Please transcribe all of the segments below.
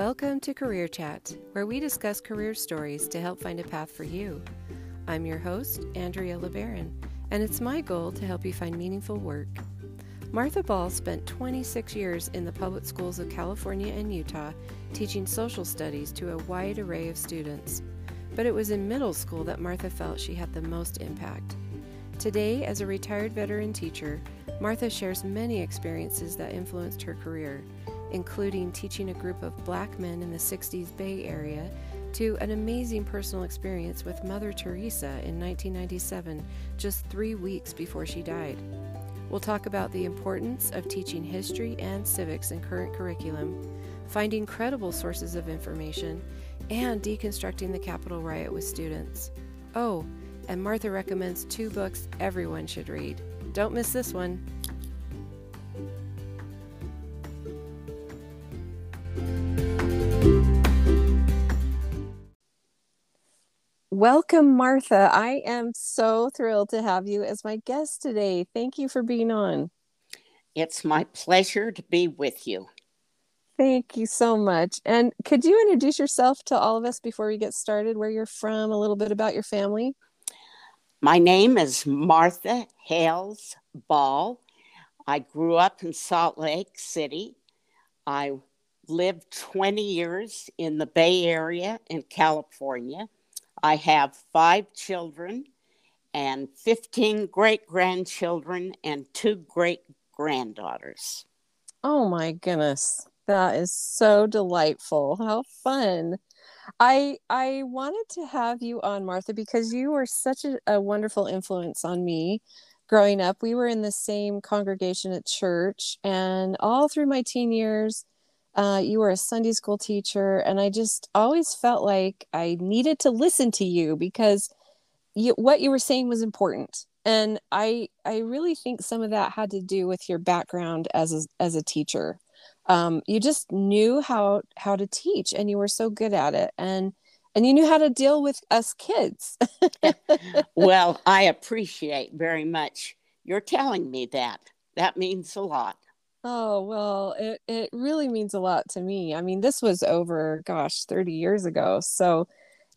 Welcome to Career Chat, where we discuss career stories to help find a path for you. I'm your host, Andrea LeBaron, and it's my goal to help you find meaningful work. Martha Ball spent 26 years in the public schools of California and Utah teaching social studies to a wide array of students. But it was in middle school that Martha felt she had the most impact. Today, as a retired veteran teacher, Martha shares many experiences that influenced her career, including teaching a group of black men in the 60s Bay Area to an amazing personal experience with Mother Teresa in 1997, just three weeks before she died. We'll talk about the importance of teaching history and civics in current curriculum, finding credible sources of information, and deconstructing the Capitol riot with students. Oh, and Martha recommends two books everyone should read. Don't miss this one. Welcome, Martha. I am so thrilled to have you as my guest today. Thank you for being on. It's my pleasure to be with you. Thank you so much. And could you introduce yourself to all of us before we get started, where you're from, a little bit about your family? My name is Martha Hales Ball. I grew up in Salt Lake City. I lived 20 years in the Bay Area in California. I have five children and 15 great grandchildren and two great granddaughters. Oh my goodness. That is so delightful. How fun. I I wanted to have you on Martha because you were such a, a wonderful influence on me growing up. We were in the same congregation at church and all through my teen years uh, you were a Sunday school teacher, and I just always felt like I needed to listen to you because you, what you were saying was important. And I I really think some of that had to do with your background as a, as a teacher. Um, you just knew how how to teach, and you were so good at it, and and you knew how to deal with us kids. well, I appreciate very much you're telling me that. That means a lot. Oh, well, it, it really means a lot to me. I mean, this was over, gosh, 30 years ago. So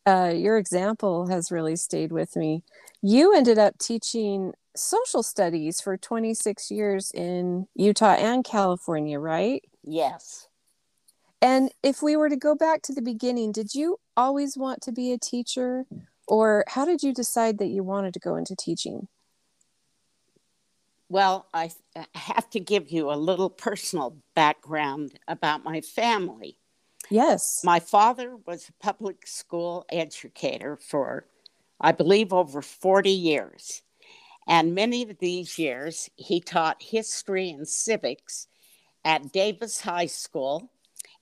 uh, your example has really stayed with me. You ended up teaching social studies for 26 years in Utah and California, right? Yes. And if we were to go back to the beginning, did you always want to be a teacher? Or how did you decide that you wanted to go into teaching? Well, I uh, have to give you a little personal background about my family. Yes. My father was a public school educator for, I believe, over 40 years. And many of these years, he taught history and civics at Davis High School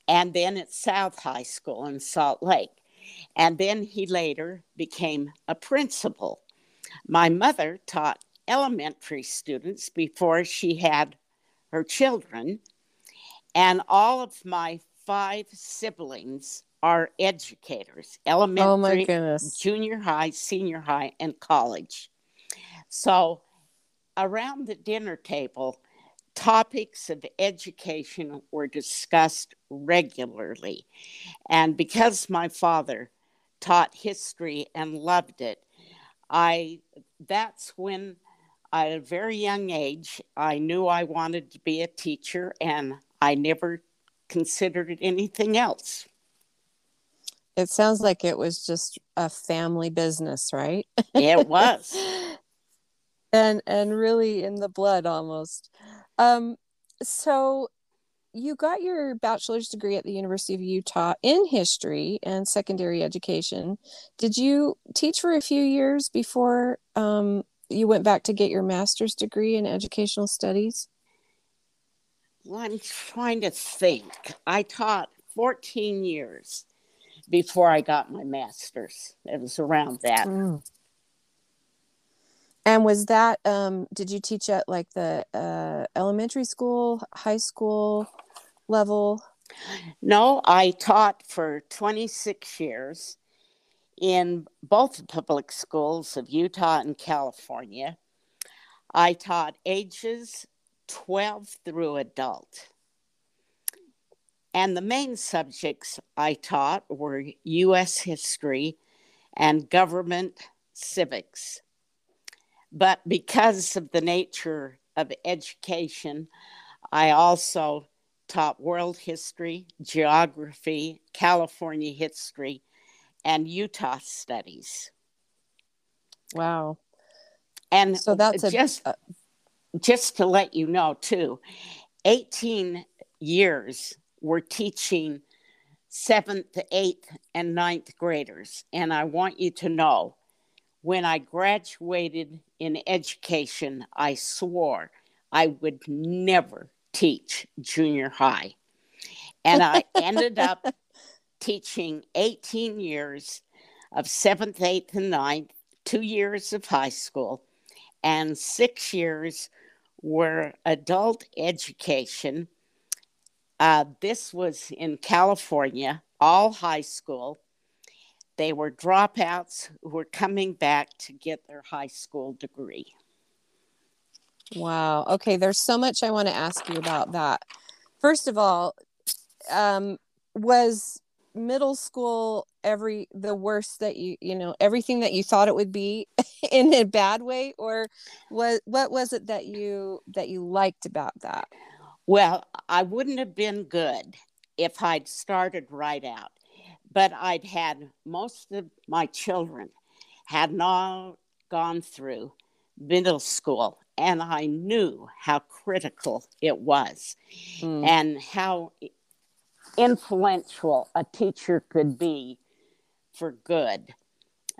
and then at South High School in Salt Lake. And then he later became a principal. My mother taught elementary students before she had her children. And all of my five siblings are educators oh, elementary, oh junior high, senior high, and college. So around the dinner table, topics of education were discussed regularly. And because my father taught history and loved it, I that's when at a very young age, I knew I wanted to be a teacher and I never considered anything else. It sounds like it was just a family business, right? It was. and and really in the blood almost. Um so you got your bachelor's degree at the University of Utah in history and secondary education. Did you teach for a few years before um, you went back to get your master's degree in educational studies? Well, I'm trying to think. I taught 14 years before I got my master's. It was around that. Mm. And was that, um, did you teach at like the uh, elementary school, high school level? No, I taught for 26 years in both the public schools of Utah and California. I taught ages 12 through adult. And the main subjects I taught were U.S. history and government civics. But because of the nature of education, I also taught world history, geography, California history, and Utah studies. Wow. And So that's a- just a- just to let you know too, 18 years we're teaching seventh, eighth, and ninth graders. And I want you to know when I graduated in education, I swore I would never teach junior high. And I ended up teaching 18 years of seventh, eighth, and ninth, two years of high school, and six years were adult education. Uh, this was in California, all high school. They were dropouts who were coming back to get their high school degree. Wow. Okay, there's so much I want to ask you about that. First of all, um, was middle school every the worst that you you know everything that you thought it would be in a bad way or what what was it that you that you liked about that Well, I wouldn't have been good if I'd started right out, but I'd had most of my children had not gone through middle school, and I knew how critical it was Mm. and how influential a teacher could be for good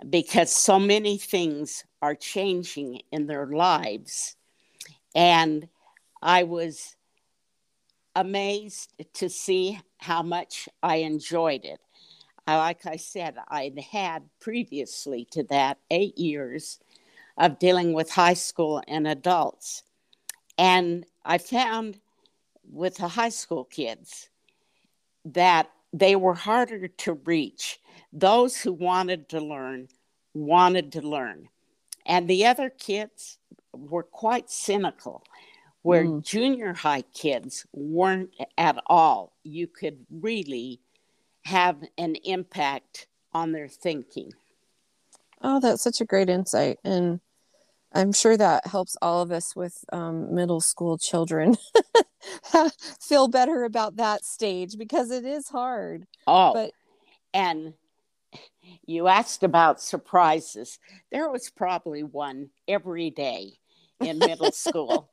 because so many things are changing in their lives. And I was amazed to see how much I enjoyed it. Uh, like I said, I'd had previously to that eight years of dealing with high school and adults. And I found with the high school kids that they were harder to reach. Those who wanted to learn wanted to learn. And the other kids were quite cynical, where Mm. junior high kids weren't at all. You could really have an impact on their thinking. oh that's such a great insight and i'm sure that helps all of us with um, middle school children feel better about that stage because it is hard Oh, but and you asked about surprises. There was probably one every day in middle school,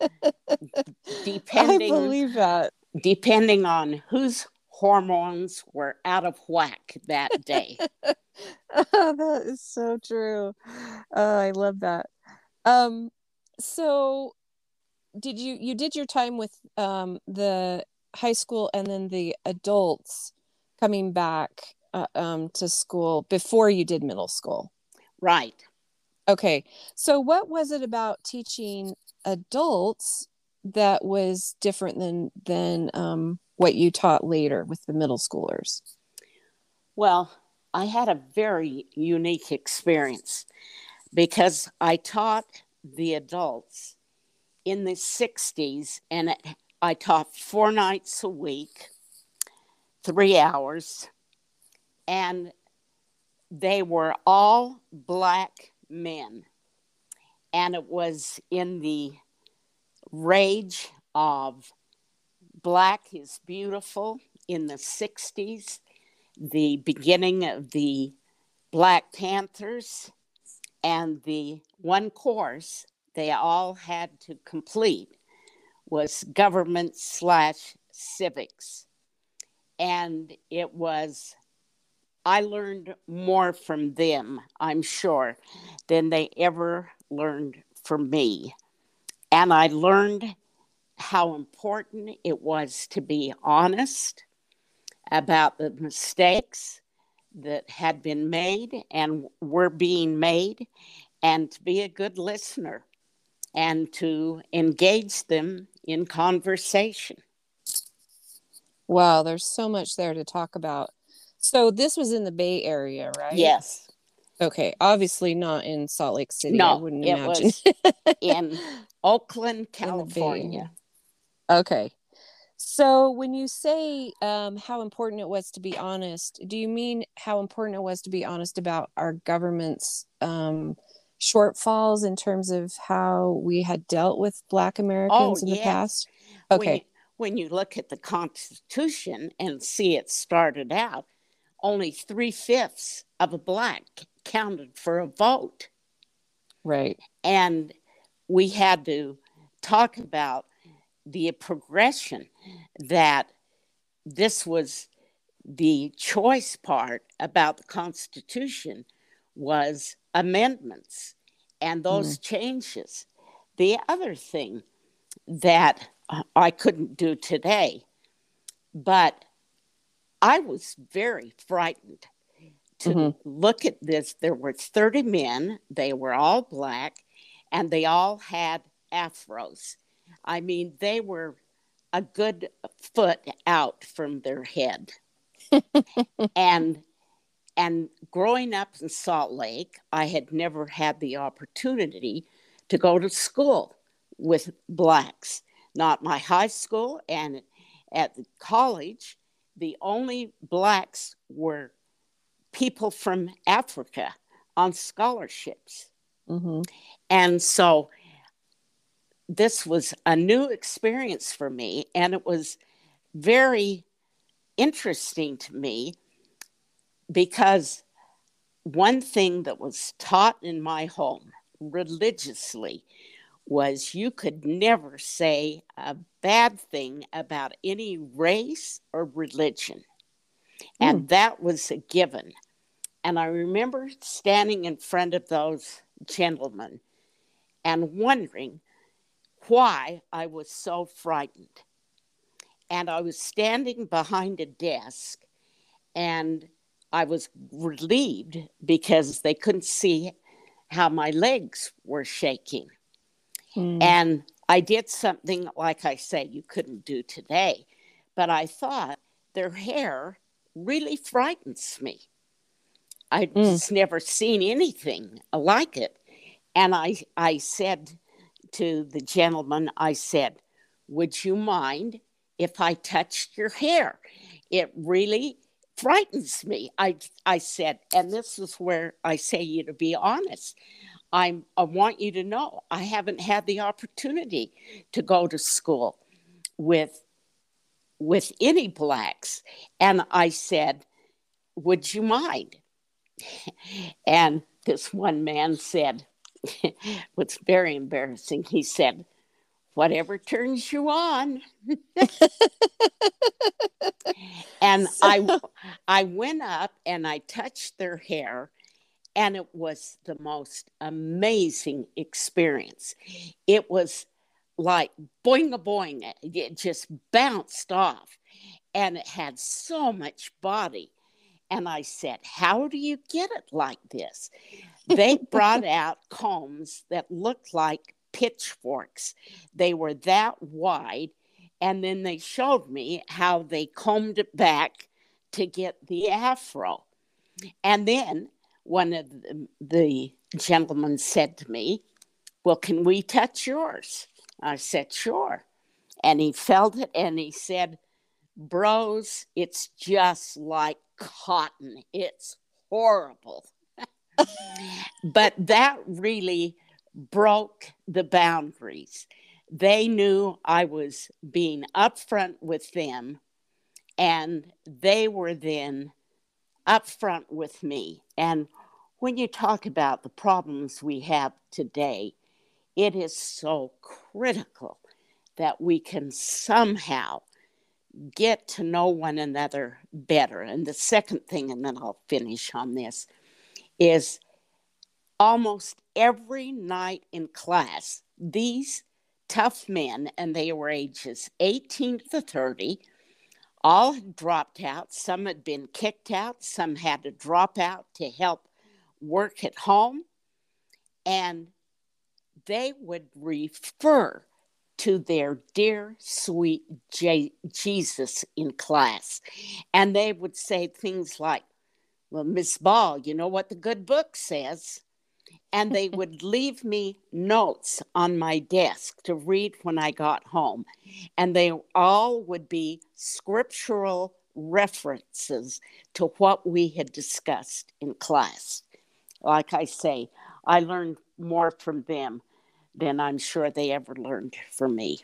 depending. i believe that depending on whose hormones were out of whack that day. that is so true. Oh, I love that. Um, so did you you did your time with um the high school and then the adults coming back uh, um to school before you did middle school? right. Okay. So what was it about teaching adults that was different than than um what you taught later with the middle schoolers? Well, I had a very unique experience because I taught the adults in the 60s and it, I taught four nights a week, three hours, and they were all black men. And it was in the rage of black is beautiful in the 60s the beginning of the Black Panthers and the one course they all had to complete was government slash civics. And it was, I learned more from them, I'm sure, than they ever learned from me. And I learned how important it was to be honest about the mistakes that had been made and were being made, and to be a good listener and to engage them in conversation. Wow, there's so much there to talk about. So this was in the Bay Area, right? Yes, Okay, obviously not in Salt Lake City. No, I wouldn't it imagine. was in Oakland, In California. Okay. So, when you say um, how important it was to be honest, do you mean how important it was to be honest about our government's um, shortfalls in terms of how we had dealt with Black oh, Americans Oh, in the yes. past? When Okay. you, when you look at the Constitution and see it started out, only three fifths of a black counted for a vote. Right. And we had to talk about the progression that this was the choice part about the Constitution was amendments and those changes. The other thing that I couldn't do today, but I was very frightened to Mhm. look at this. There were 30 men, they were all black, and they all had afros. I mean, they were a good foot out from their head. and and growing up in Salt Lake, I had never had the opportunity to go to school with blacks. Not my high school and at the college, the only blacks were people from Africa on scholarships. hmm And so this was a new experience for me, and it was very interesting to me because one thing that was taught in my home religiously was you could never say a bad thing about any race or religion. And hmm. that was a given. And I remember standing in front of those gentlemen and wondering why I was so frightened. And I was standing behind a desk and I was relieved because they couldn't see how my legs were shaking. Mm. And I did something, like I say, you couldn't do today. But I thought their hair really frightens me. I'd Mm. just never seen anything like it. And I, I said to the gentleman, I said, Would you mind if I touched your hair? It really frightens me. I, I said, and this is where I say you to be honest. I'm, I want you to know I haven't had the opportunity to go to school with with any blacks. And I said, Would you mind? And this one man said, What's very embarrassing, he said, Whatever turns you on. and I I went up and I touched their hair and it was the most amazing experience. It was like boing a boing, it just bounced off and it had so much body. And I said, How do you get it like this? They brought out combs that looked like pitchforks, they were that wide. And then they showed me how they combed it back to get the afro. And then one of the, the gentlemen said to me, Well, can we touch yours? I said, Sure. And he felt it and he said, Bros, it's just like cotton. It's horrible. but that really broke the boundaries. They knew I was being upfront with them, and they were then upfront with me. And when you talk about the problems we have today, it is so critical that we can somehow get to know one another better. And the second thing, and then I'll finish on this, is almost every night in class, these tough men, and they were ages 18 to 30, all had dropped out. Some had been kicked out, some had to drop out to help work at home. And they would refer to their dear, sweet J- Jesus in class. And they would say things like, Well, Miss Ball, you know what the good book says? And they would leave me notes on my desk to read when I got home. And they all would be scriptural references to what we had discussed in class. Like I say, I learned more from them than I'm sure they ever learned from me.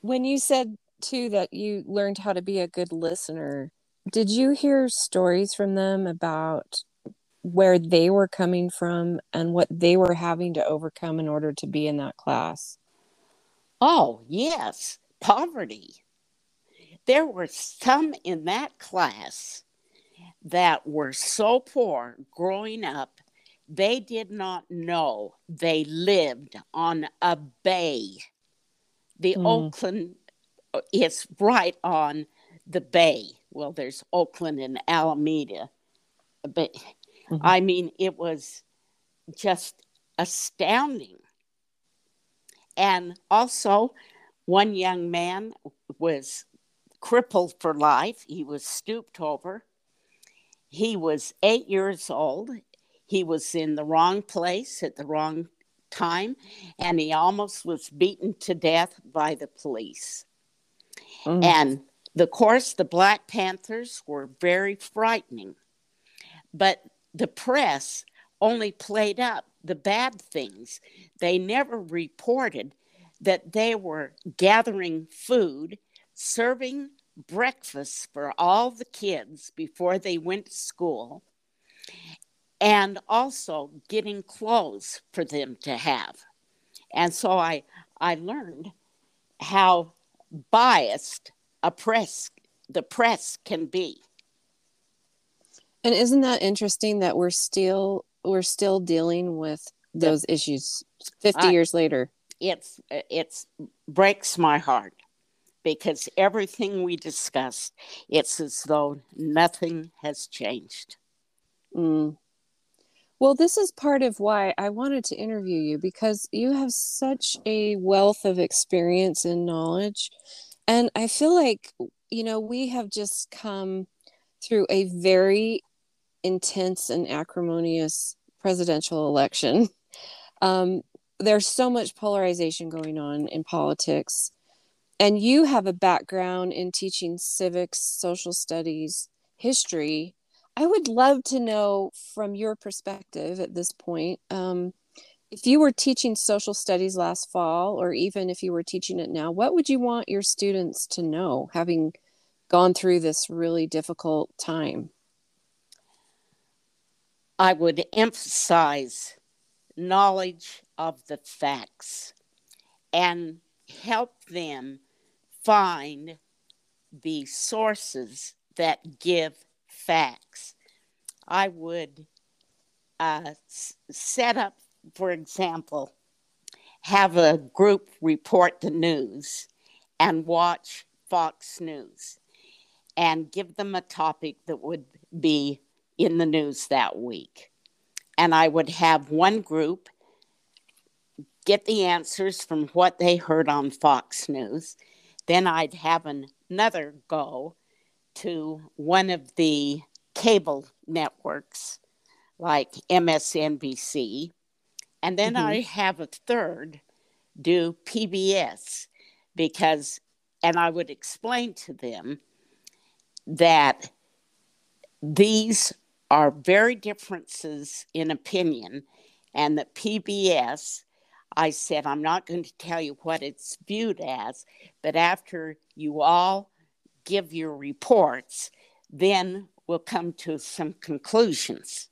When you said too that you learned how to be a good listener, did you hear stories from them about where they were coming from and what they were having to overcome in order to be in that class? Oh, yes, poverty. There were some in that class that were so poor growing up, they did not know they lived on a bay. The mm. Oakland is right on the bay. Well, there's Oakland and Alameda, but Mm-hmm. I mean, it was just astounding. And also, one young man was crippled for life. He was stooped over. He was eight years old. He was in the wrong place at the wrong time, and he almost was beaten to death by the police. Mm. And of course, the Black Panthers were very frightening. But the press only played up the bad things. They never reported that they were gathering food, serving breakfast for all the kids before they went to school, and also getting clothes for them to have. And so I, I learned how biased a press the press can be. And isn't that interesting that we're still we're still dealing with those issues 50 years later? It's it's breaks my heart because everything we discussed, it's as though nothing has changed. Mm. Well, this is part of why I wanted to interview you because you have such a wealth of experience and knowledge. And I feel like, you know, we have just come through a very intense and acrimonious presidential election. Um, there's so much polarization going on in politics. And you have a background in teaching civics, social studies, history. I would love to know from your perspective at this point um, if you were teaching social studies last fall, or even if you were teaching it now, what would you want your students to know having gone through this really difficult time? I would emphasize knowledge of the facts and help them find the sources that give facts. I would uh, set up, for example, have a group report the news and watch Fox News and give them a topic that would be in the news that week. And I would have one group get the answers from what they heard on Fox News. Then I'd have another go to one of the cable networks like MSNBC. And then mm-hmm. I have a third do PBS because, and I would explain to them that these are very differences in opinion, and that PBS, I said, I'm not going to tell you what it's viewed as, but after you all give your reports, then we'll come to some conclusions.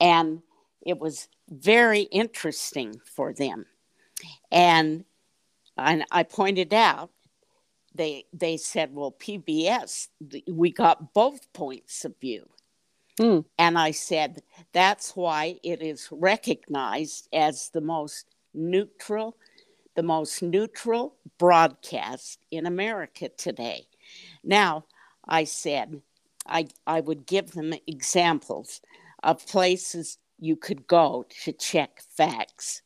And it was very interesting for them. And, and I pointed out, they, they said, well, PBS, we got both points of view. Mm. And I said, that's why it is recognized as the most neutral, the most neutral broadcast in America today. Now, I said, I, I would give them examples of places you could go to check facts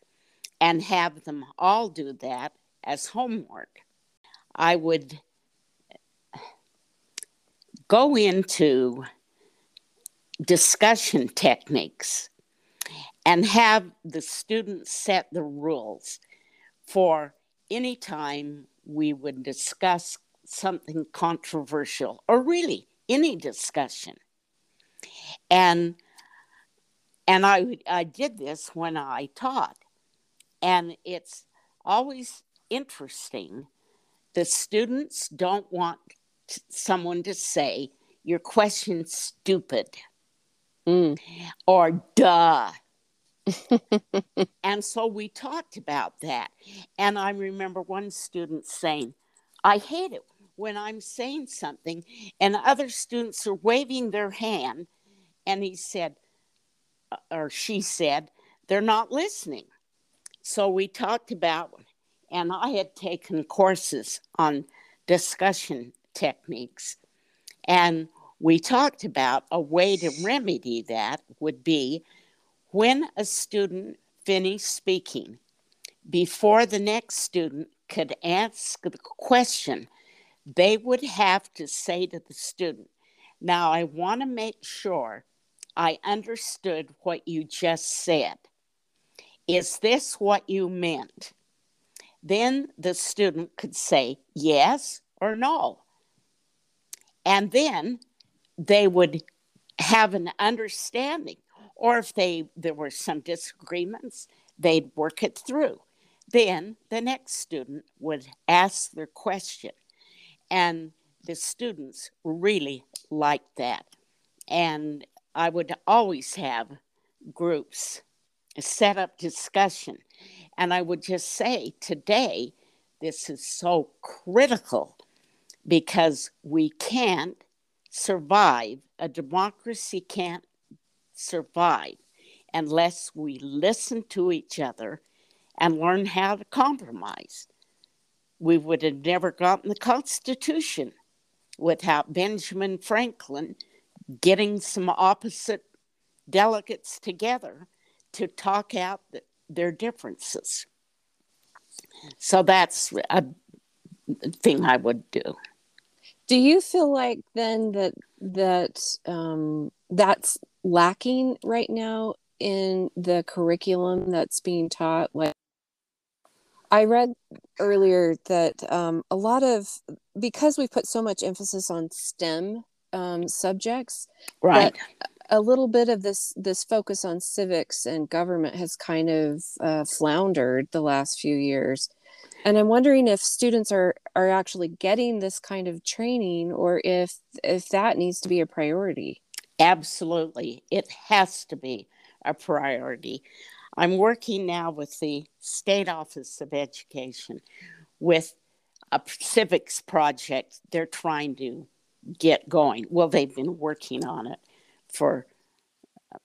and have them all do that as homework. I would go into discussion techniques and have the students set the rules for any time we would discuss something controversial or really any discussion. And and I I did this when I taught. And it's always interesting. The students don't want someone to say your question's stupid mm. or duh. and so we talked about that. And I remember one student saying, I hate it when I'm saying something and other students are waving their hand. And he said, uh, or she said, they're not listening. So we talked about, and I had taken courses on discussion techniques. And we talked about a way to remedy that would be when a student finished speaking, before the next student could ask the question, they would have to say to the student, Now I want to make sure I understood what you just said. Is this what you meant? Then the student could say yes or no. And then they would have an understanding. Or if they there were some disagreements, they'd work it through. Then the next student would ask their question. And the students really liked that. And I would always have groups set up discussion. And I would just say today, this is so critical because we can't survive, a democracy can't survive unless we listen to each other and learn how to compromise. We would have never gotten the Constitution without Benjamin Franklin getting some opposite delegates together to talk out the, their differences. So that's a thing I would do. Do you feel like then that that um, that's lacking right now in the curriculum that's being taught? Like, I read earlier that um, a lot of because we put so much emphasis on STEM um, subjects, right? a little bit of this this focus on civics and government has kind of uh, floundered the last few years and i'm wondering if students are are actually getting this kind of training or if if that needs to be a priority. Absolutely. It has to be a priority. I'm working now with the state office of education with a civics project they're trying to get going. Well they've been working on it for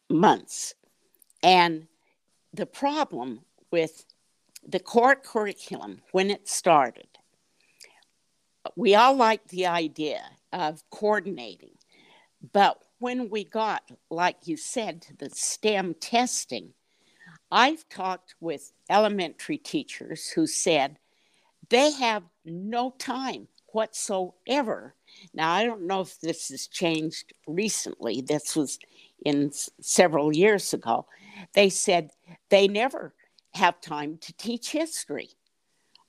months. And the problem with the core curriculum when it started, we all liked the idea of coordinating. But when we got, like you said, to the STEM testing, I've talked with elementary teachers who said they have no time whatsoever now, I don't know if this has changed recently. This was in several years ago. They said they never have time to teach history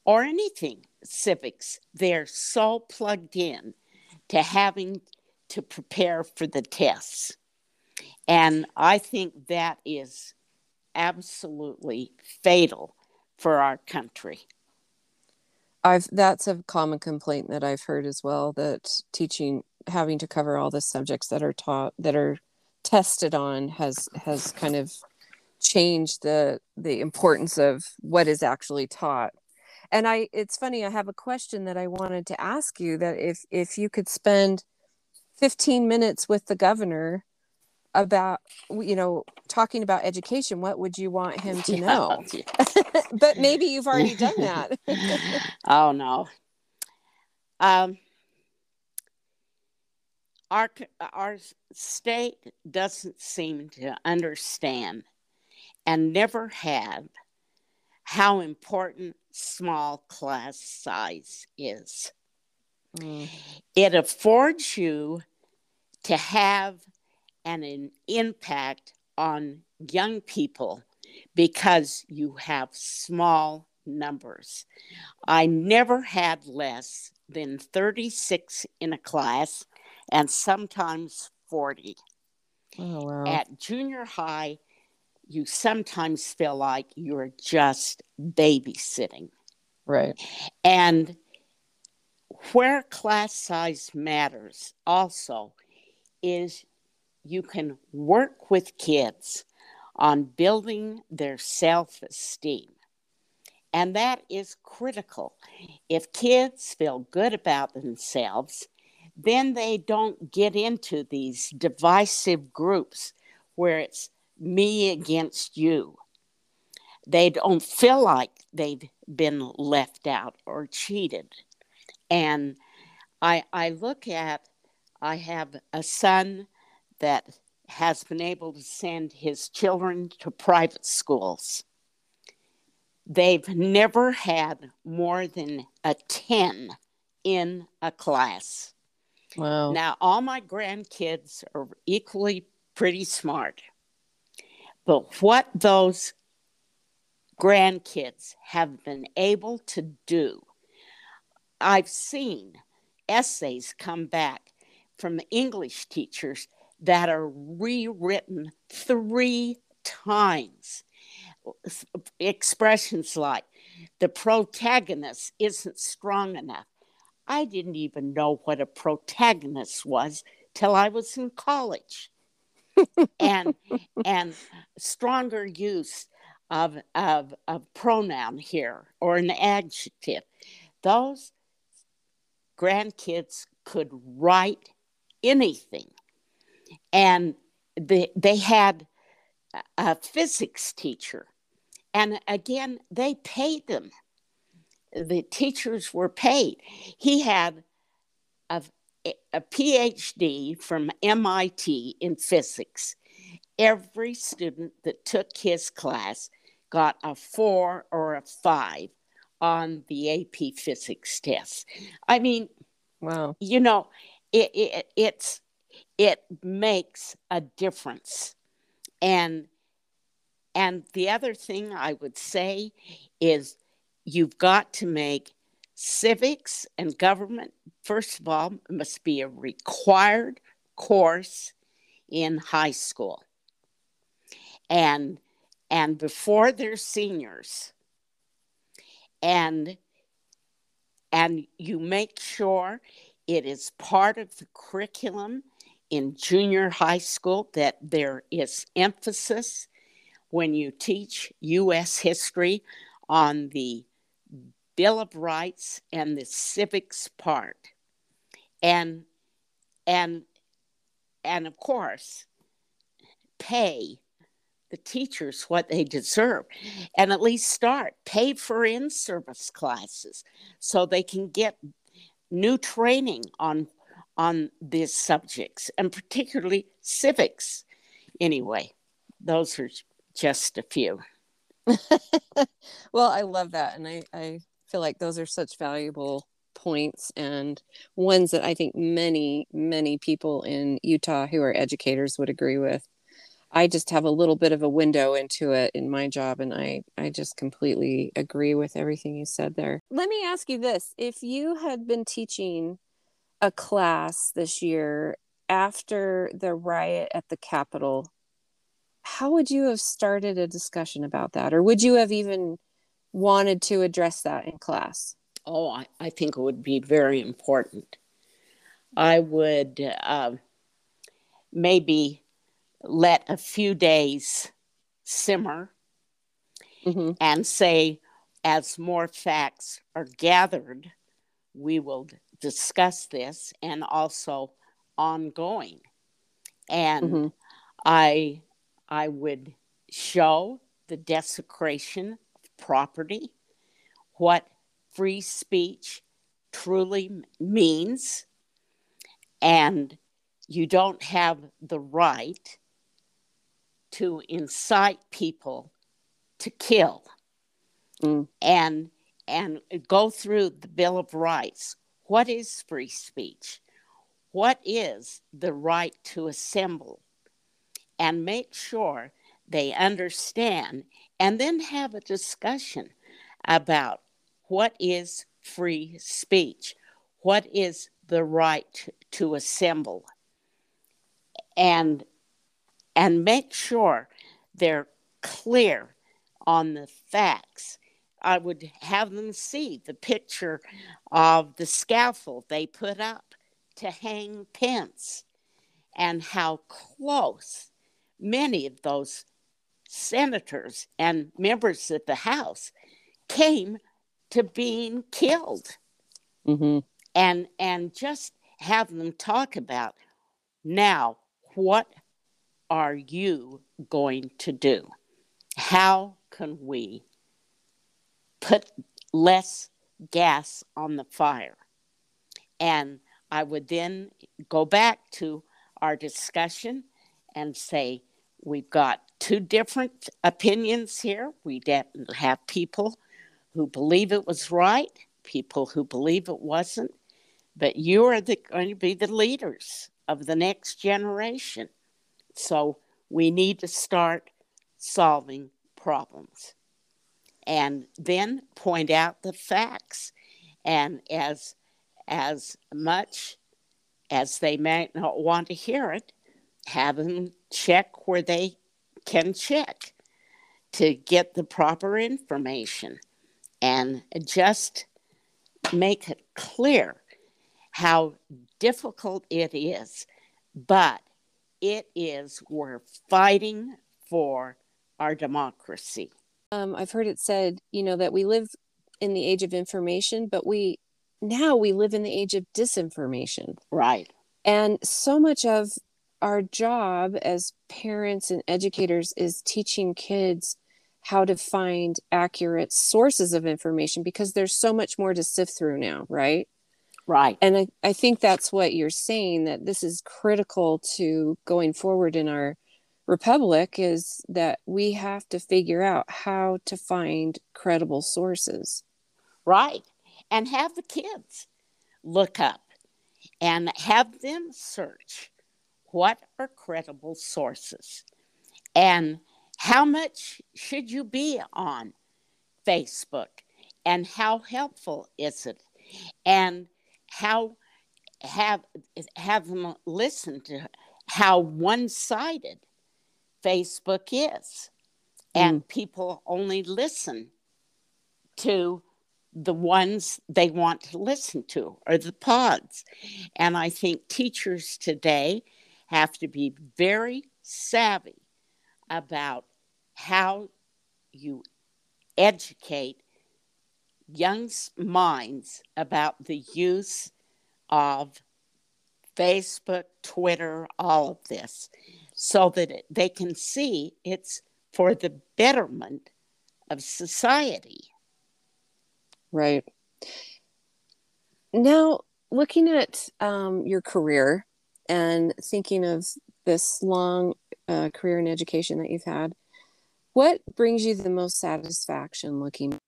or anything civics. They're so plugged in to having to prepare for the tests. And I think that is absolutely fatal for our country. I've that's a common complaint that I've heard as well that teaching having to cover all the subjects that are taught that are tested on has has kind of changed the the importance of what is actually taught. And I it's funny I have a question that I wanted to ask you that if if you could spend 15 minutes with the governor about you know talking about education what would you want him to know yeah. but maybe you've already done that oh no um our our state doesn't seem to understand and never have how important small class size is mm. it affords you to have and an impact on young people because you have small numbers. I never had less than 36 in a class and sometimes 40. Oh, wow. At junior high, you sometimes feel like you're just babysitting. Right. And where class size matters also is you can work with kids on building their self esteem. And that is critical. If kids feel good about themselves, then they don't get into these divisive groups where it's me against you. They don't feel like they've been left out or cheated. And I, I look at, I have a son that has been able to send his children to private schools. They've never had more than a 10 in a class. Wow. Now, all my grandkids are equally pretty smart. But what those grandkids have been able to do, I've seen essays come back from English teachers that are rewritten three times. Expressions like, the protagonist isn't strong enough. I didn't even know what a protagonist was till I was in college. And and stronger use of, of of pronoun here or an adjective. Those grandkids could write anything and they, they had a physics teacher. And again, they paid them. The teachers were paid. He had a, a PhD from MIT in physics. Every student that took his class got a four or a five on the AP physics test. I mean, wow. You know, it, it, it's it makes a difference. And and the other thing I would say is you've got to make civics and government first of all must be a required course in high school. And and before they're seniors. And and you make sure it is part of the curriculum in junior high school that there is emphasis when you teach U.S. history on the Bill of Rights and the civics part. And and and of course pay the teachers what they deserve and at least start pay for in service classes so they can get new training on on these subjects and particularly civics. Anyway, those are just a few. well, I love that. And I, I feel like those are such valuable points and ones that I think many, many people in Utah who are educators would agree with. I just have a little bit of a window into it in my job and I I just completely agree with everything you said there. Let me ask you this, if you had been teaching a class this year after the riot at the Capitol, how would you have started a discussion about that? Or would you have even wanted to address that in class? Oh, I, I think it would be very important. I would uh, maybe let a few days simmer mm-hmm. and say, as more facts are gathered, we will discuss this and also ongoing. And mm-hmm. I I would show the desecration property, what free speech truly means, and you don't have the right to incite people to kill mm. and and go through the bill of rights. What is free speech? What is the right to assemble? And make sure they understand and then have a discussion about what is free speech, what is the right to assemble, and and make sure they're clear on the facts. I would have them see the picture of the scaffold they put up to hang Pence and how close many of those senators and members of the House came to being killed. Mm-hmm. And, and just have them talk about now what are you going to do? How can we put less gas on the fire? And I would then go back to our discussion and say, we've got two different opinions here. We have people who believe it was right, people who believe it wasn't, but you are the, going to be the leaders of the next generation. So we need to start solving problems and then point out the facts. And as as much as they might not want to hear it, have them check where they can check to get the proper information and just make it clear how difficult it is, but it is we're fighting for our democracy. Um, I've heard it said, you know, that we live in the age of information, but we now we live in the age of disinformation. Right. And so much of our job as parents and educators is teaching kids how to find accurate sources of information because there's so much more to sift through now, right? Right. And I, I think that's what you're saying that this is critical to going forward in our republic is that we have to figure out how to find credible sources. Right. And have the kids look up and have them search what are credible sources? And how much should you be on Facebook? And how helpful is it? And how have have them listen to how one-sided Facebook is? And mm. people only listen to the ones they want to listen to or the pods. And I think teachers today have to be very savvy about how you educate young minds about the use of Facebook, Twitter, all of this, so that they can see it's for the betterment of society. Right. Now, looking at um, your career, and thinking of this long uh, career in education that you've had, what brings you the most satisfaction looking?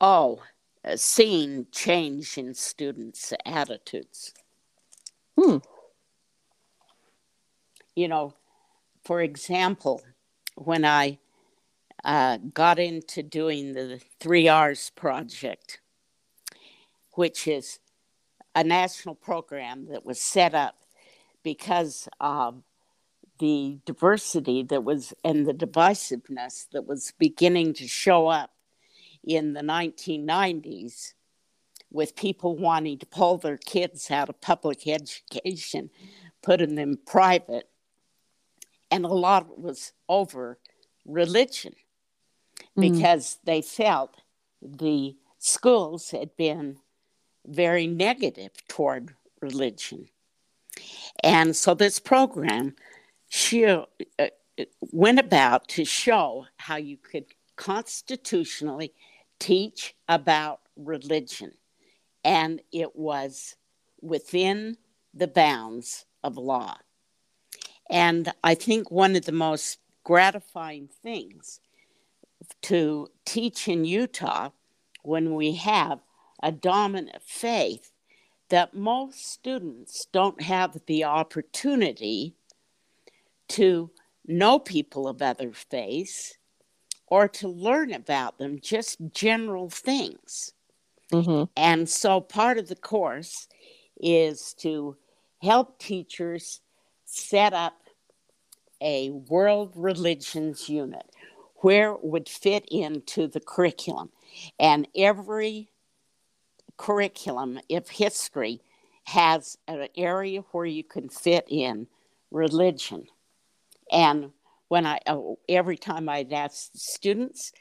Oh, uh, seeing change in students' attitudes. Hmm. You know, for example, when I uh, got into doing the Three R's project, which is a national program that was set up because of the diversity that was and the divisiveness that was beginning to show up in the 1990s with people wanting to pull their kids out of public education, putting them private. And a lot of it was over religion mm-hmm. because they felt the schools had been very negative toward religion. And so this program she, uh, went about to show how you could constitutionally teach about religion. And it was within the bounds of law. And I think one of the most gratifying things to teach in Utah when we have a dominant faith that most students don't have the opportunity to know people of other faiths or to learn about them, just general things. Mm-hmm. And so part of the course is to help teachers set up a world religions unit where it would fit into the curriculum. And every curriculum, if history, has an area where you can fit in religion. And when I, oh, every time I'd ask students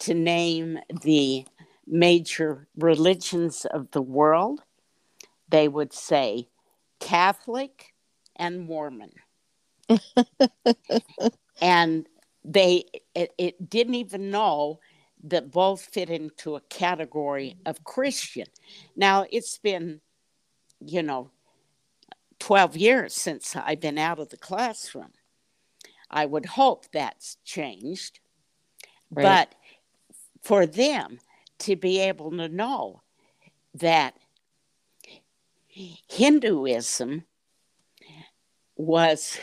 to name the major religions of the world, they would say Catholic and Mormon. and they it, it, didn't even know that both fit into a category mm-hmm. of Christian. Now it's been, you know, 12 years since I've been out of the classroom. I would hope that's changed. Right. But for them to be able to know that Hinduism was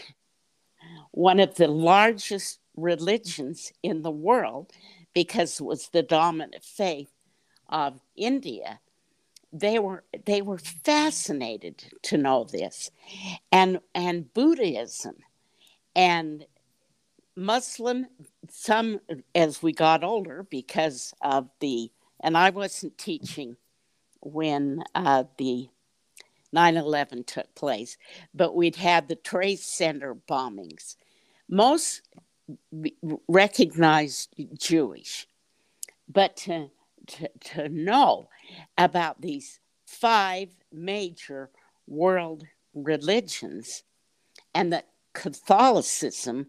one of the largest religions in the world because it was the dominant faith of India. They were they were fascinated to know this, and and Buddhism, and Muslim. Some as we got older because of the and I wasn't teaching when uh, the 9 11 took place, but we'd had the Trade Center bombings. Most recognized Jewish, but to, to, to know about these five major world religions and that Catholicism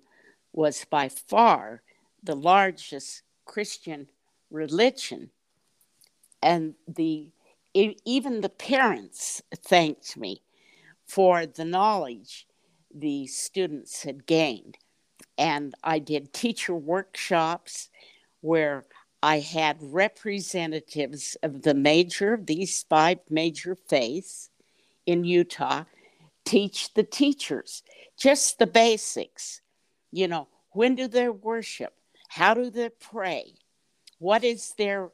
was by far the largest Christian religion. And the even the parents thanked me for the knowledge the students had gained. And I did teacher workshops where I had representatives of the major, these five major faiths in Utah, teach the teachers just the basics. You know, when do they worship? How do they pray? What is their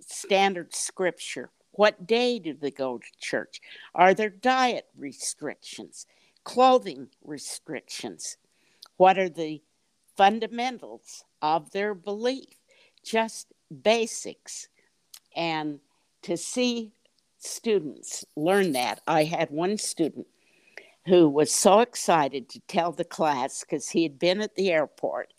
standard scripture? What day do they go to church? Are there diet restrictions, clothing restrictions? What are the fundamentals of their belief? Just basics. And to see students learn that, I had one student who was so excited to tell the class because he had been at the airport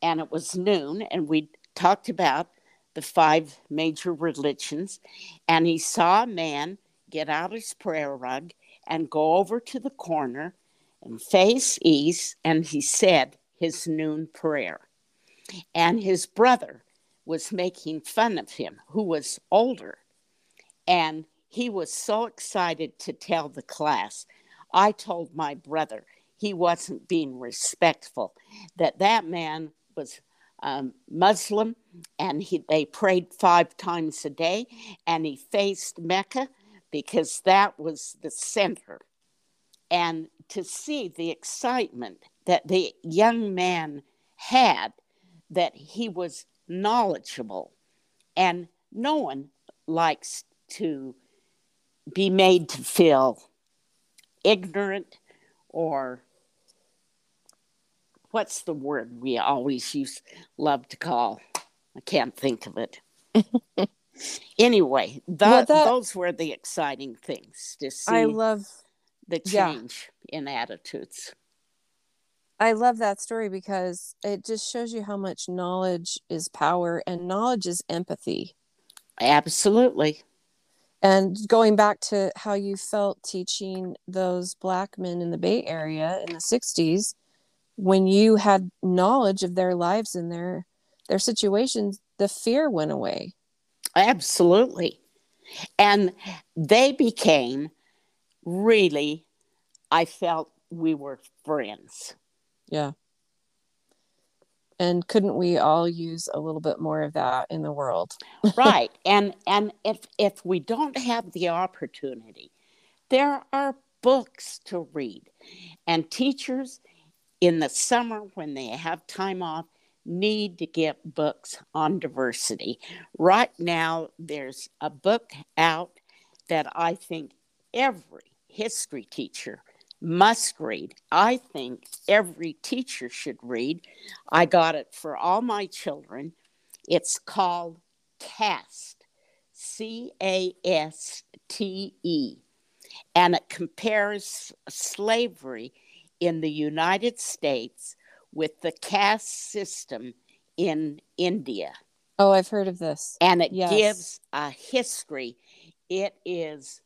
and it was noon and we talked about the five major religions, and he saw a man get out his prayer rug and go over to the corner and face east, and he said his noon prayer. And his brother was making fun of him, who was older. And he was so excited to tell the class. I told my brother he wasn't being respectful, that that man was um, Muslim, and he, they prayed five times a day, and he faced Mecca because that was the center. And to see the excitement that the young man had, that he was knowledgeable, and no one likes to be made to feel ignorant or what's the word we always use love to call? I can't think of it. anyway, the, well, that, those were the exciting things to see. I love the change yeah. in attitudes. I love that story because it just shows you how much knowledge is power and knowledge is empathy. Absolutely. And going back to how you felt teaching those black men in the Bay Area in the 60s, when you had knowledge of their lives and their their situations the fear went away absolutely and they became really i felt we were friends yeah. And couldn't we all use a little bit more of that in the world? Right. And and if if we don't have the opportunity There are books to read, and teachers in the summer when they have time off need to get books on diversity. Right now, there's a book out that I think every history teacher must read. I think every teacher should read. I got it for all my children. It's called CASTE, C A S T E, and it compares slavery in the United States with the caste system in India. Oh, I've heard of this. And it yes. gives a history. It is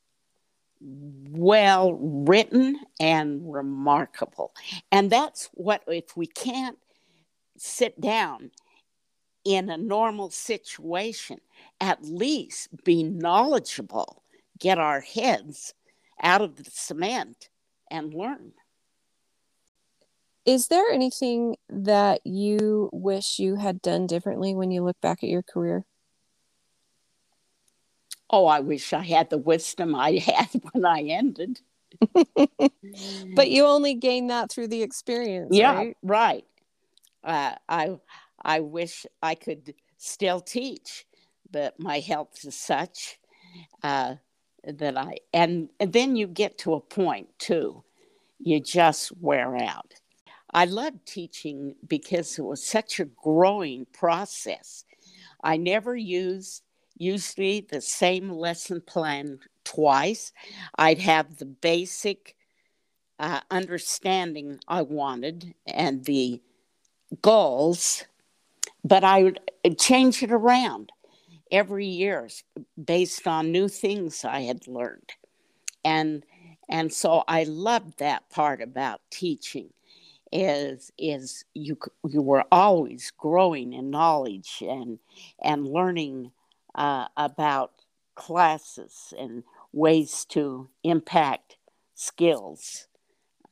well written and remarkable. And that's what, if we can't sit down in a normal situation, at least be knowledgeable, get our heads out of the cement and learn. Is there anything that you wish you had done differently when you look back at your career? Oh, I wish I had the wisdom I had when I ended. but you only gain that through the experience. Yeah, right. right. Uh, I I wish I could still teach, but my health is such uh, that I and, and then you get to a point too, you just wear out. I loved teaching because it was such a growing process. I never used usually the same lesson plan twice. I'd have the basic uh, understanding I wanted and the goals, but I would change it around every year based on new things I had learned. And and so I loved that part about teaching is is you you were always growing in knowledge and and learning uh, about classes and ways to impact skills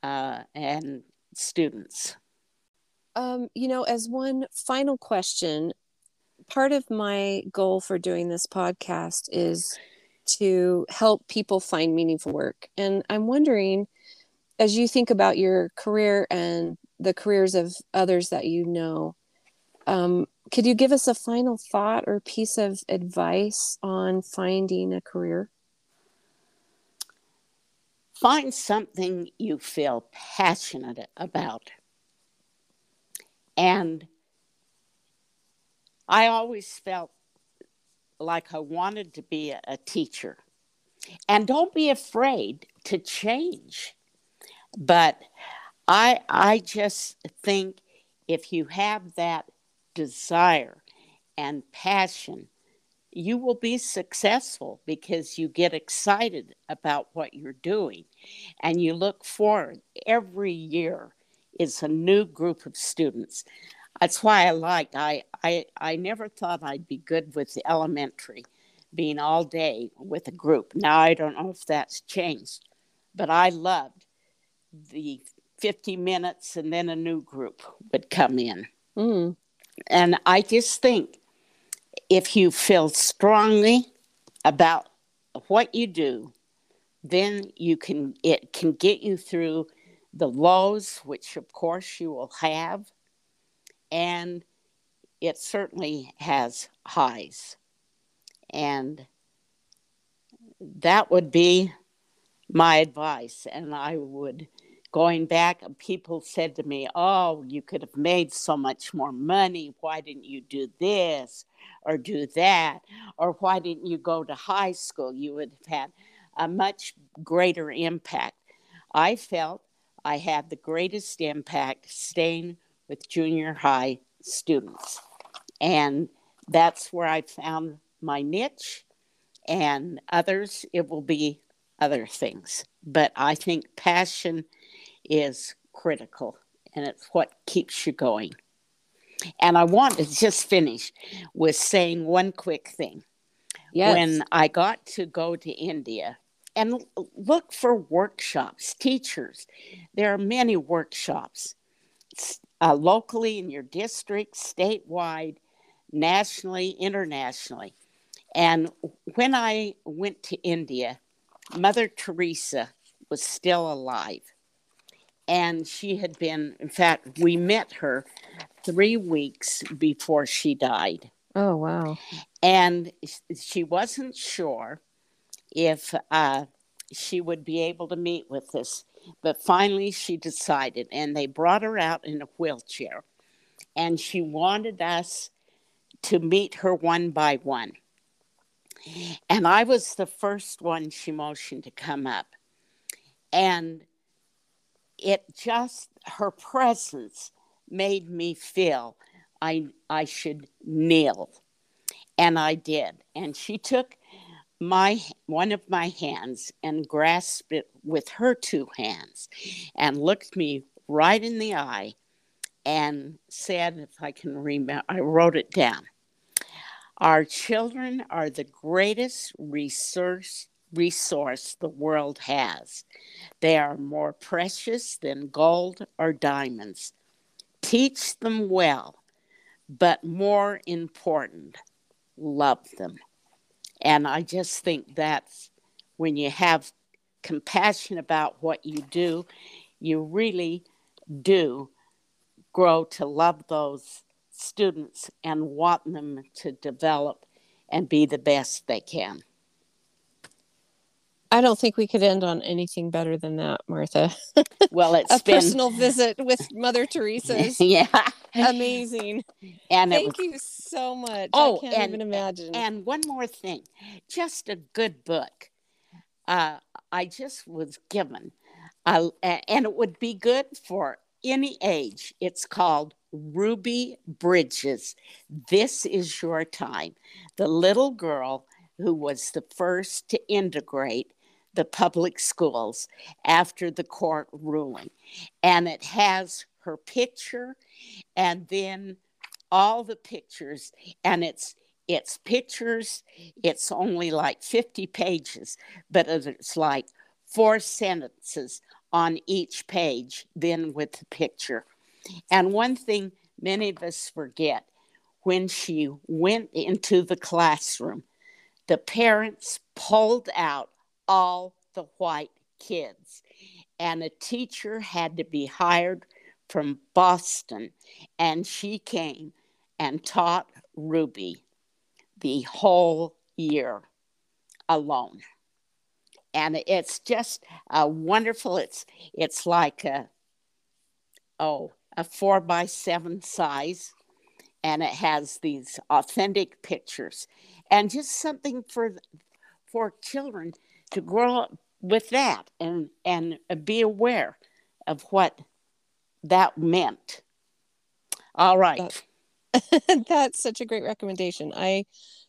uh, and students. Um, you know, as one final question, part of my goal for doing this podcast is to help people find meaningful work. And I'm wondering as you think about your career and the careers of others that you know, um, could you give us a final thought or piece of advice on finding a career? Find something you feel passionate about. And I always felt like I wanted to be a, teacher. And don't be afraid to change. But I I just think if you have that desire and passion, you will be successful because you get excited about what you're doing and you look forward. Every year is a new group of students. That's why I like I I I never thought I'd be good with the elementary being all day with a group. Now I don't know if that's changed, but I loved the 50 minutes and then a new group would come in. Mm. And I just think if you feel strongly about what you do, then you can it can get you through the lows, which of course you will have, and it certainly has highs. And that would be my advice. And I would going back, people said to me, Oh, you could have made so much more money. Why didn't you do this or do that? Or why didn't you go to high school? You would have had a much greater impact. I felt I had the greatest impact staying with junior high students. And that's where I found my niche. And others, it will be other things. But I think passion is critical and it's what keeps you going. And I want to just finish with saying one quick thing. Yes. When I got to go to India and look for workshops, teachers, there are many workshops uh, locally in your district, statewide, nationally, internationally. And when I went to India, Mother Teresa was still alive. And she had been, in fact, we met her three weeks before she died. Oh, wow. And she wasn't sure if uh, she would be able to meet with us. But finally, she decided, and they brought her out in a wheelchair. And she wanted us to meet her one by one. And I was the first one she motioned to come up. And it just, her presence made me feel I, I should kneel. And I did. And she took my one of my hands and grasped it with her two hands and looked me right in the eye and said if i can remember i wrote it down our children are the greatest resource resource the world has. They are more precious than gold or diamonds. Teach them well but more important love them. And I just think that's when you have compassion about what you do, you really do grow to love those students and want them to develop and be the best they can. I don't think we could end on anything better than that, Martha. Well, it's a been... personal visit with Mother Teresa's. yeah, amazing. And thank was... you so much. Oh, I can't and, even imagine. And one more thing, just a good book. Uh, I just was given, uh, and it would be good for any age. It's called Ruby Bridges. This is your time. The little girl who was the first to integrate the public schools after the court ruling. And it has her picture and then all the pictures and it's it's pictures it's only like 50 pages but it's like four sentences on each page then with the picture and one thing many of us forget when she went into the classroom the parents pulled out all the white kids. And a teacher had to be hired from Boston, and she came and taught Ruby the whole year alone. And it's just a wonderful. It's it's like a oh a four by seven size, and it has these authentic pictures, and just something for for children to grow up with that and and be aware of what that meant. All right. That, that's such a great recommendation. I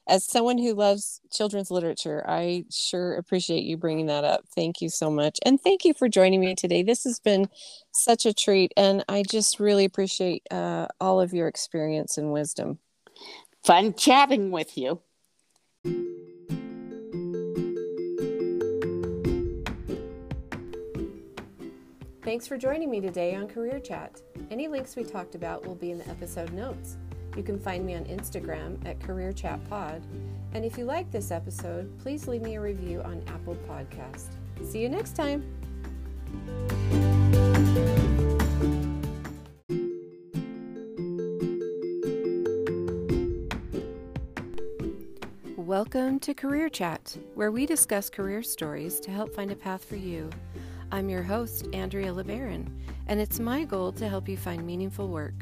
as someone who loves children's literature, I sure appreciate you bringing that up. Thank you so much. And thank you for joining me today. This has been such a treat. And I just really appreciate uh, all of your experience and wisdom. Fun chatting with you. Thanks for joining me today on Career Chat. Any links we talked about will be in the episode notes. You can find me on Instagram at Career Chat Pod. And if you like this episode, please leave me a review on Apple Podcast. See you next time. Welcome to Career Chat, where we discuss career stories to help find a path for you. I'm your host, Andrea LeBaron, and it's my goal to help you find meaningful work.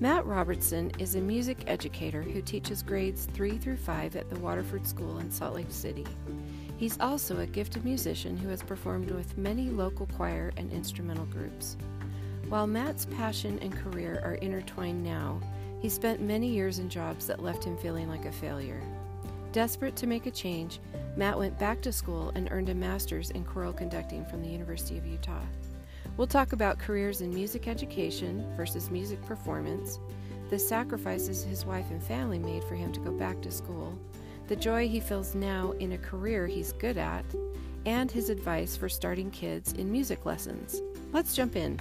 Matt Robertson is a music educator who teaches grades 3 through 5 at the Waterford School in Salt Lake City. He's also a gifted musician who has performed with many local choir and instrumental groups. While Matt's passion and career are intertwined now, he spent many years in jobs that left him feeling like a failure. Desperate to make a change, Matt went back to school and earned a master's in choral conducting from the University of Utah. We'll talk about careers in music education versus music performance, the sacrifices his wife and family made for him to go back to school, the joy he feels now in a career he's good at, and his advice for starting kids in music lessons. Let's jump in.